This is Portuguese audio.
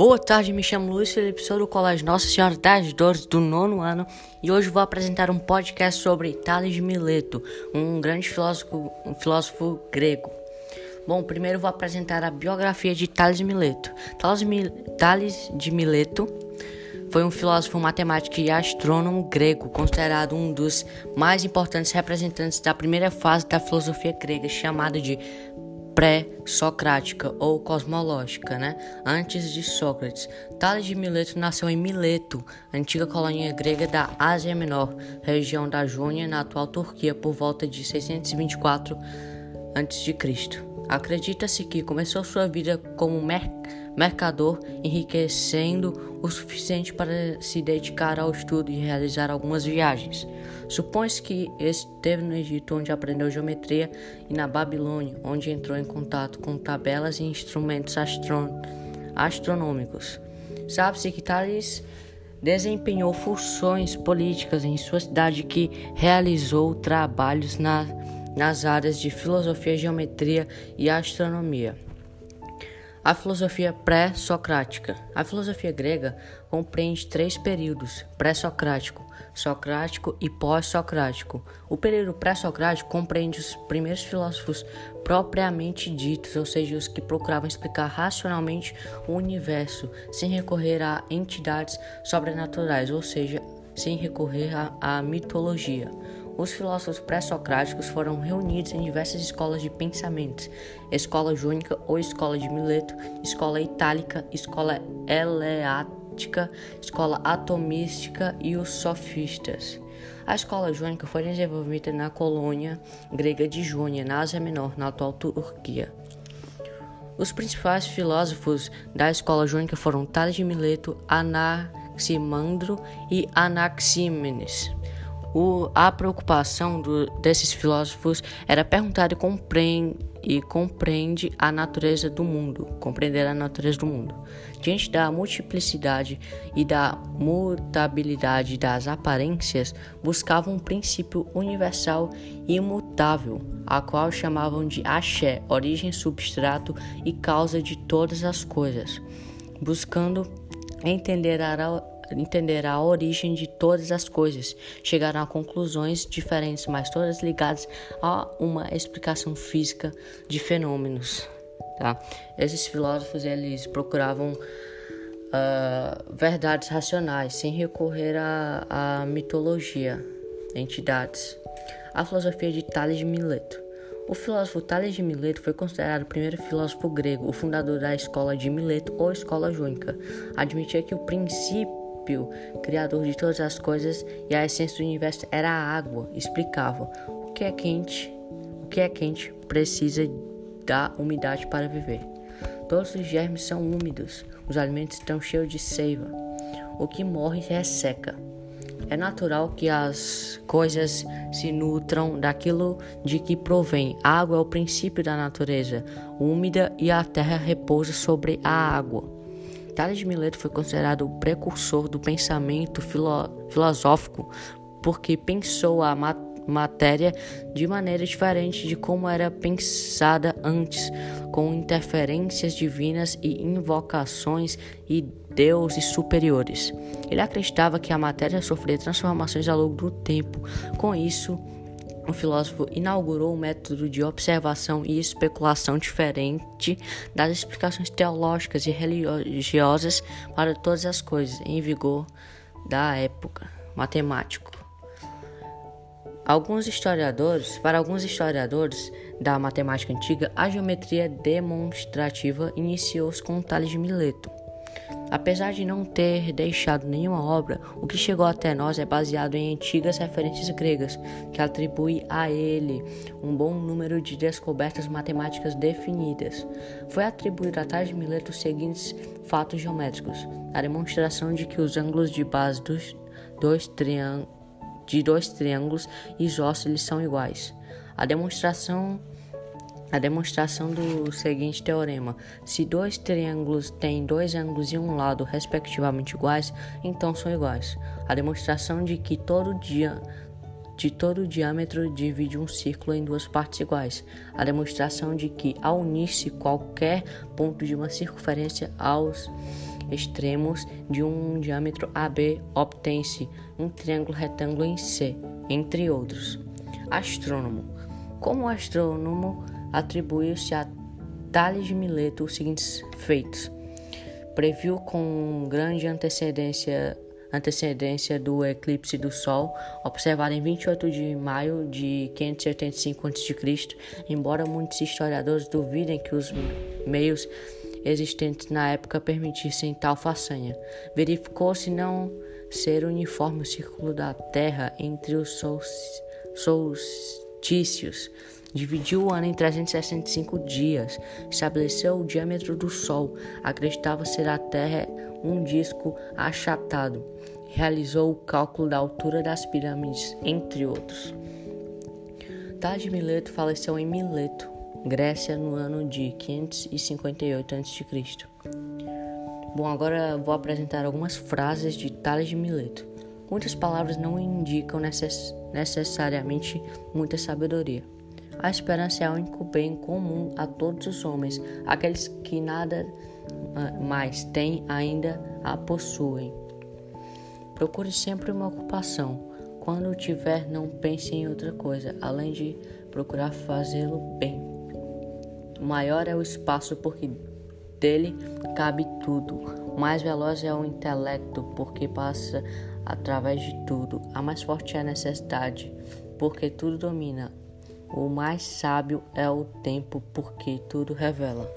Boa tarde, me chamo Luiz Felipe, sou do Colégio Nossa Senhora das Dores do nono ano e hoje vou apresentar um podcast sobre Tales de Mileto, um grande filósofo, um filósofo grego. Bom, primeiro vou apresentar a biografia de Tales de Mileto. Tales, Tales de Mileto foi um filósofo, matemático e astrônomo grego, considerado um dos mais importantes representantes da primeira fase da filosofia grega, chamada de pré-socrática ou cosmológica, né? antes de Sócrates. Tales de Mileto nasceu em Mileto, antiga colônia grega da Ásia Menor, região da Jônia, na atual Turquia, por volta de 624 a.C. Acredita-se que começou sua vida como mer mercador, enriquecendo o suficiente para se dedicar ao estudo e realizar algumas viagens. Supõe-se que esteve no Egito, onde aprendeu geometria, e na Babilônia, onde entrou em contato com tabelas e instrumentos astronômicos. Sabe-se que Tales desempenhou funções políticas em sua cidade que realizou trabalhos na nas áreas de filosofia, geometria e astronomia. A filosofia pré-socrática. A filosofia grega compreende três períodos: pré-socrático, socrático e pós-socrático. O período pré-socrático compreende os primeiros filósofos propriamente ditos, ou seja, os que procuravam explicar racionalmente o universo sem recorrer a entidades sobrenaturais, ou seja, sem recorrer à mitologia. Os filósofos pré-socráticos foram reunidos em diversas escolas de pensamentos: escola jônica ou escola de Mileto, escola itálica, escola eleática, escola atomística e os sofistas. A escola jônica foi desenvolvida na colônia grega de Jônia, na Ásia Menor, na atual Turquia. Os principais filósofos da escola jônica foram Tales de Mileto, Anaximandro e Anaximenes. O, a preocupação do, desses filósofos era perguntar e e compreende a natureza do mundo, compreender a natureza do mundo. Diante da multiplicidade e da mutabilidade das aparências, buscavam um princípio universal e imutável, a qual chamavam de axé, origem, substrato e causa de todas as coisas, buscando entender a entenderá a origem de todas as coisas, chegarão a conclusões diferentes, mas todas ligadas a uma explicação física de fenômenos. Tá? Esses filósofos eles procuravam uh, verdades racionais, sem recorrer à mitologia, entidades. A filosofia de Tales de Mileto. O filósofo Tales de Mileto foi considerado o primeiro filósofo grego, o fundador da escola de Mileto ou escola jônica. Admitia que o princípio criador de todas as coisas e a essência do universo era a água, explicava o que é quente, o que é quente precisa da umidade para viver. Todos os germes são úmidos, os alimentos estão cheios de seiva. O que morre resseca. É natural que as coisas se nutram daquilo de que provém. A água é o princípio da natureza, úmida e a terra repousa sobre a água. Tales de Mileto foi considerado o precursor do pensamento filo filosófico porque pensou a mat matéria de maneira diferente de como era pensada antes, com interferências divinas e invocações e deuses superiores. Ele acreditava que a matéria sofria transformações ao longo do tempo. Com isso, o filósofo inaugurou um método de observação e especulação diferente das explicações teológicas e religiosas para todas as coisas em vigor da época, matemático. Alguns historiadores, para alguns historiadores da matemática antiga, a geometria demonstrativa iniciou-se com Tales de Mileto. Apesar de não ter deixado nenhuma obra, o que chegou até nós é baseado em antigas referências gregas, que atribuem a ele um bom número de descobertas matemáticas definidas. Foi atribuído a Tales de Mileto os seguintes fatos geométricos: a demonstração de que os ângulos de base dos dois de dois triângulos isósceles são iguais, a demonstração a demonstração do seguinte teorema: se dois triângulos têm dois ângulos e um lado respectivamente iguais, então são iguais. A demonstração de que todo dia de todo o diâmetro divide um círculo em duas partes iguais. A demonstração de que ao unir-se qualquer ponto de uma circunferência aos extremos de um diâmetro AB obtém-se um triângulo retângulo em C, entre outros. Astrônomo. Como astrônomo, atribuiu-se a Tales de Mileto os seguintes feitos. Previu com grande antecedência antecedência do eclipse do Sol, observado em 28 de maio de 585 a.C., embora muitos historiadores duvidem que os meios existentes na época permitissem tal façanha. Verificou-se não ser uniforme o círculo da Terra entre os solstícios. Dividiu o ano em 365 dias, estabeleceu o diâmetro do Sol, acreditava ser a Terra um disco achatado, realizou o cálculo da altura das pirâmides, entre outros. De Mileto faleceu em Mileto, Grécia, no ano de 558 a.C. Bom, agora vou apresentar algumas frases de Tales de Mileto. Muitas palavras não indicam necess necessariamente muita sabedoria. A esperança é o único bem comum a todos os homens, aqueles que nada ah, mais têm ainda a possuem. Procure sempre uma ocupação. Quando tiver, não pense em outra coisa, além de procurar fazê-lo bem. Maior é o espaço porque dele cabe tudo. Mais veloz é o intelecto porque passa através de tudo. A mais forte é a necessidade porque tudo domina. O mais sábio é o tempo porque tudo revela.